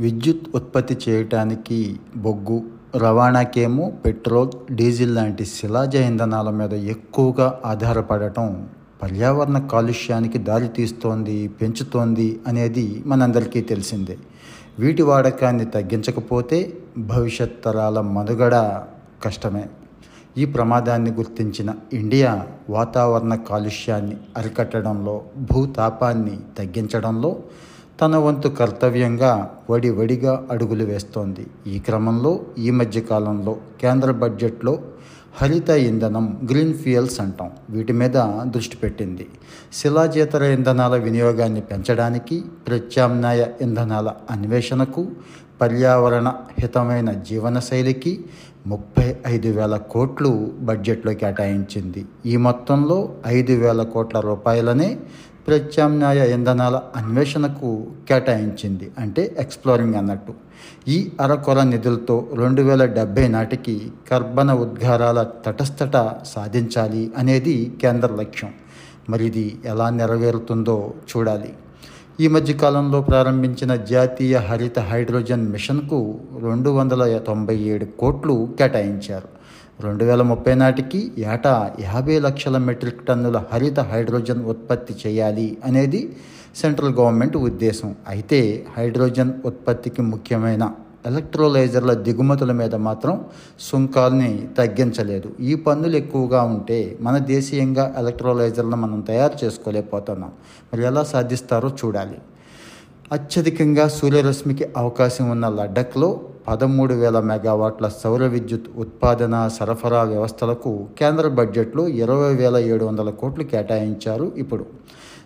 విద్యుత్ ఉత్పత్తి చేయటానికి బొగ్గు రవాణాకేమో పెట్రోల్ డీజిల్ లాంటి శిలాజ ఇంధనాల మీద ఎక్కువగా ఆధారపడటం పర్యావరణ కాలుష్యానికి దారితీస్తోంది పెంచుతోంది అనేది మనందరికీ తెలిసిందే. వీటి వాడకాన్ని తగ్గించకపోతే భవిష్యత్ తరాల మనుగడ కష్టమే. ఈ ప్రమాదాన్ని గుర్తించిన ఇండియా వాతావరణ కాలుష్యాన్ని అరికట్టడంలో భూతాపాన్ని తగ్గించడంలో తన వంతు కర్తవ్యంగా వడి వడిగా అడుగులు వేస్తోంది. ఈ క్రమంలో ఈ మధ్య కాలంలో కేంద్ర బడ్జెట్లో హరిత ఇంధనం గ్రీన్ ఫ్యూయల్స్ అంటాం. వీటి మీద దృష్టి పెట్టింది. శిలాజేతర ఇంధనాల వినియోగాన్ని పెంచడానికి ప్రత్యామ్నాయ ఇంధనాల అన్వేషణకు పర్యావరణ హితమైన జీవనశైలికి ముప్పై ఐదు వేల కోట్లు బడ్జెట్లో కేటాయించింది. ఈ మొత్తంలో ఐదు వేల కోట్ల రూపాయలనే ప్రత్యామ్నాయ ఇంధనాల అన్వేషణకు కేటాయించింది. అంటే ఎక్స్ప్లోరింగ్ అన్నట్టు. ఈ అరకొర నిధులతో రెండు వేల డెబ్బై నాటికి కర్బన ఉద్గారాల తటస్థట సాధించాలి అనేది కేంద్ర లక్ష్యం. మరి ఇది ఎలా నెరవేరుతుందో చూడాలి. ఈ మధ్యకాలంలో ప్రారంభించిన జాతీయ హరిత హైడ్రోజన్ మిషన్కు రెండు వందల తొంభై ఏడు కోట్లు కేటాయించారు. రెండు వేల ముప్పై నాటికి ఏటా యాభై లక్షల మెట్రిక్ టన్నుల హరిత హైడ్రోజన్ ఉత్పత్తి చేయాలి అనేది సెంట్రల్ గవర్నమెంట్ ఉద్దేశం. అయితే హైడ్రోజన్ ఉత్పత్తికి ముఖ్యమైన ఎలక్ట్రోలైజర్ల దిగుమతుల మీద మాత్రం సుంకాల్ని తగ్గించలేదు. ఈ పన్నులు ఎక్కువగా ఉంటే మన దేశీయంగా ఎలక్ట్రోలైజర్లను మనం తయారు చేసుకోలేకపోతున్నాం. మరి ఎలా సాధిస్తారో చూడాలి. అత్యధికంగా సూర్యరశ్మికి అవకాశం ఉన్న లడ్డఖ్లో పదమూడు వేల మెగావాట్ల సౌర విద్యుత్ ఉత్పాదన సరఫరా వ్యవస్థలకు కేంద్ర బడ్జెట్లో ఇరవై వేల ఏడు వందల కోట్లు కేటాయించారు ఇప్పుడు.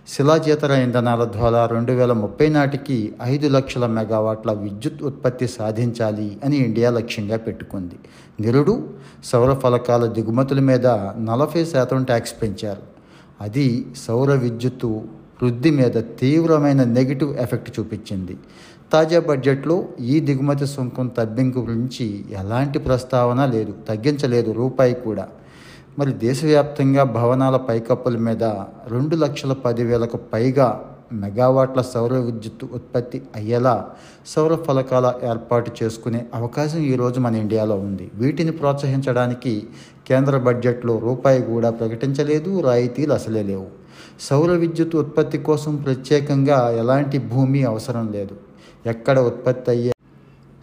శిలాజేతర ఇంధనాల ద్వారా రెండు వేల ముప్పై నాటికి ఐదు లక్షల మెగావాట్ల విద్యుత్ ఉత్పత్తి సాధించాలి అని ఇండియా లక్ష్యంగా పెట్టుకుంది. నిరుడు సౌర ఫలకాల దిగుమతుల మీద నలభై శాతం ట్యాక్స్ పెంచారు. అది సౌర విద్యుత్తు వృద్ధి మీద తీవ్రమైన నెగిటివ్ ఎఫెక్ట్ చూపించింది. తాజా బడ్జెట్లో ఈ దిగుమతి సుంకం తగ్గింపు గురించి ఎలాంటి ప్రస్తావన లేదు తగ్గించలేదు రూపాయి కూడా. మరి దేశవ్యాప్తంగా భవనాల పైకప్పుల మీద రెండు లక్షల పదివేలకు పైగా మెగావాట్ల సౌర విద్యుత్ ఉత్పత్తి అయ్యేలా సౌర ఫలకాల ఏర్పాటు చేసుకునే అవకాశం ఈరోజు మన ఇండియాలో ఉంది. వీటిని ప్రోత్సహించడానికి కేంద్ర బడ్జెట్లో రూపాయి కూడా ప్రకటించలేదు రాయితీలు అసలే లేవు. సౌర విద్యుత్ ఉత్పత్తి కోసం ప్రత్యేకంగా ఎలాంటి భూమి అవసరం లేదు. ఎక్కడ ఉత్పత్తి అయ్యే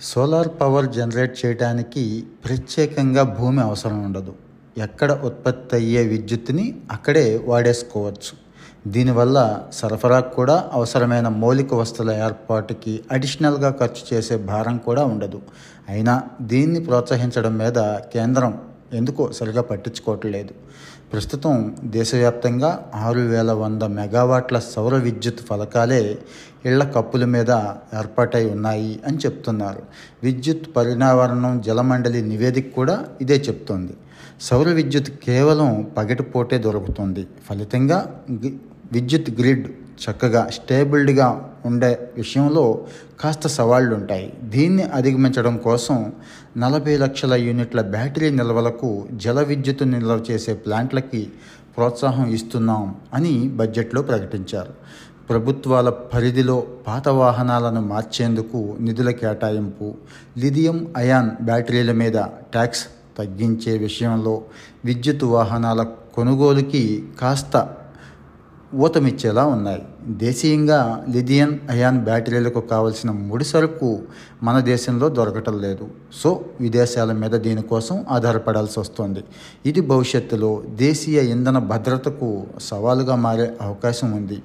సోలార్ పవర్ జనరేట్ చేయడానికి ప్రత్యేకంగా భూమి అవసరం ఉండదు. ఎక్కడ ఉత్పత్తి అయ్యే విద్యుత్తుని అక్కడే వాడేసుకోవచ్చు. దీనివల్ల సరఫరాకు కూడా అవసరమైన మౌలిక వస్తువుల ఏర్పాటుకి అడిషనల్గా ఖర్చు చేసే భారం కూడా ఉండదు. అయినా దీన్ని ప్రోత్సహించడం మీద కేంద్రం ఎందుకో సరిగా పట్టించుకోవట్లేదు. ప్రస్తుతం దేశవ్యాప్తంగా ఆరు వేల వంద మెగావాట్ల సౌర విద్యుత్ ఫలకాలే ఇళ్ళ కప్పుల మీద ఏర్పాటై ఉన్నాయి అని చెప్తున్నారు. విద్యుత్ పరిణావరణం జలమండలి నివేదిక కూడా ఇదే చెప్తోంది. సౌర విద్యుత్ కేవలం పగటిపోటే దొరుకుతుంది. ఫలితంగా విద్యుత్ గ్రిడ్ చక్కగా స్టేబుల్డ్గా ఉండే విషయంలో కాస్త సవాళ్ళు ఉంటాయి దీన్ని అధిగమించడం కోసం నలభై లక్షల యూనిట్ల బ్యాటరీ నిల్వలకు జల విద్యుత్ నిల్వ చేసే ప్లాంట్లకి ప్రోత్సాహం ఇస్తున్నాం అని బడ్జెట్లో ప్రకటించారు. ప్రభుత్వాల పరిధిలో పాత వాహనాలను మార్చేందుకు నిధుల కేటాయింపు లిథియం అయాన్ బ్యాటరీల మీద ట్యాక్స్ తగ్గించే విషయంలో విద్యుత్ వాహనాల కొనుగోలుకి కాస్త ఊతమిచ్చేలా ఉన్నాయి. దేశీయంగా లిథియన్ అయాన్ బ్యాటరీలకు కావలసిన ముడి సరుకు మన దేశంలో దొరకటం లేదు. సో విదేశాల మీద దీనికోసం ఆధారపడాల్సి వస్తుంది. ఇది భవిష్యత్తులో దేశీయ ఇంధన భద్రతకు సవాలుగా మారే అవకాశం ఉంది.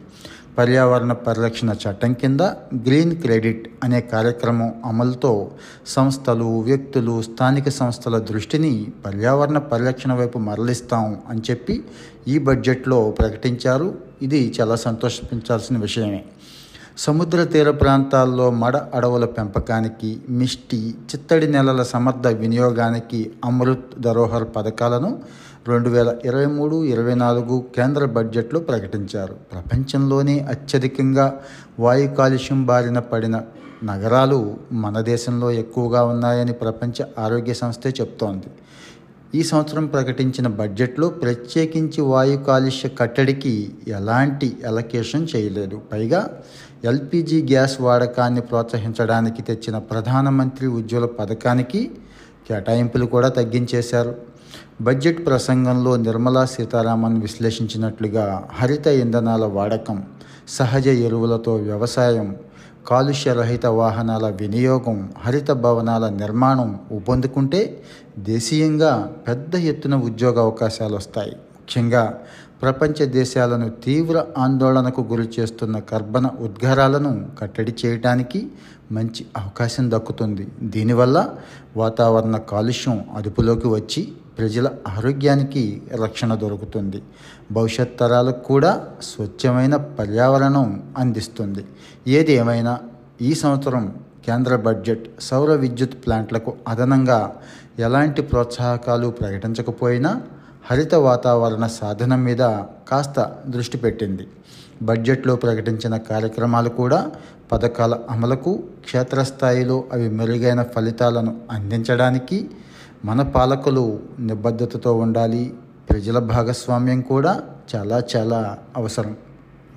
పర్యావరణ పరిరక్షణ చట్టం కింద గ్రీన్ క్రెడిట్ అనే కార్యక్రమం అమలుతో సంస్థలు వ్యక్తులు స్థానిక సంస్థల దృష్టిని పర్యావరణ పరిరక్షణ వైపు మరలిస్తాం అని చెప్పి ఈ బడ్జెట్లో ప్రకటించారు. ఇది చాలా సంతోషించాల్సిన విషయమే. సముద్ర తీర ప్రాంతాల్లో మడ అడవుల పెంపకానికి మిష్టి చిత్తడి నెలల సమర్థ వినియోగానికి అమృత్ ధరోహర్ పథకాలను రెండు వేల ఇరవై మూడు ఇరవై నాలుగు కేంద్ర బడ్జెట్లో ప్రకటించారు. ప్రపంచంలోనే అత్యధికంగా వాయు కాలుష్యం బారిన పడిన నగరాలు మన దేశంలో ఎక్కువగా ఉన్నాయని ప్రపంచ ఆరోగ్య సంస్థే చెప్తోంది. ఈ సంవత్సరం ప్రకటించిన బడ్జెట్లో ప్రత్యేకించి వాయు కాలుష్య కట్టడికి ఎలాంటి ఎలకేషన్ చేయలేదు. పైగా ఎల్పిజి గ్యాస్ వాడకాన్ని ప్రోత్సహించడానికి తెచ్చిన ప్రధానమంత్రి ఉజ్వల పథకానికి కేటాయింపులు కూడా తగ్గించేశారు. బడ్జెట్ ప్రసంగంలో నిర్మలా సీతారామన్ విశ్లేషించినట్లుగా హరిత ఇంధనాల వాడకం సహజ ఎరువులతో వ్యవసాయం కాలుష్య రహిత వాహనాల వినియోగం హరిత భవనాల నిర్మాణం ఊపందుకుంటే దేశీయంగా పెద్ద ఎత్తున ఉద్యోగ అవకాశాలు వస్తాయి. ముఖ్యంగా ప్రపంచ దేశాలను తీవ్ర ఆందోళనకు గురి చేస్తున్న కర్బన ఉద్గారాలను కట్టడి చేయటానికి మంచి అవకాశం దక్కుతుంది. దీనివల్ల వాతావరణ కాలుష్యం అదుపులోకి వచ్చి ప్రజల ఆరోగ్యానికి రక్షణ దొరుకుతుంది. భవిష్యత్ తరాలకు కూడా స్వచ్ఛమైన పర్యావరణం అందిస్తుంది. ఏది ఏమైనా ఈ సంవత్సరం కేంద్ర బడ్జెట్ సౌర విద్యుత్ ప్లాంట్లకు అదనంగా ఎలాంటి ప్రోత్సాహకాలు ప్రకటించకపోయినా హరిత వాతావరణ సాధనం మీద కాస్త దృష్టి పెట్టింది. బడ్జెట్లో ప్రకటించిన కార్యక్రమాలు కూడా పథకాల అమలుకు క్షేత్రస్థాయిలో అవి మెరుగైన ఫలితాలను అందించడానికి మన పాలకులు నిబద్ధతతో ఉండాలి. ప్రజల భాగస్వామ్యం కూడా చాలా చాలా అవసరం.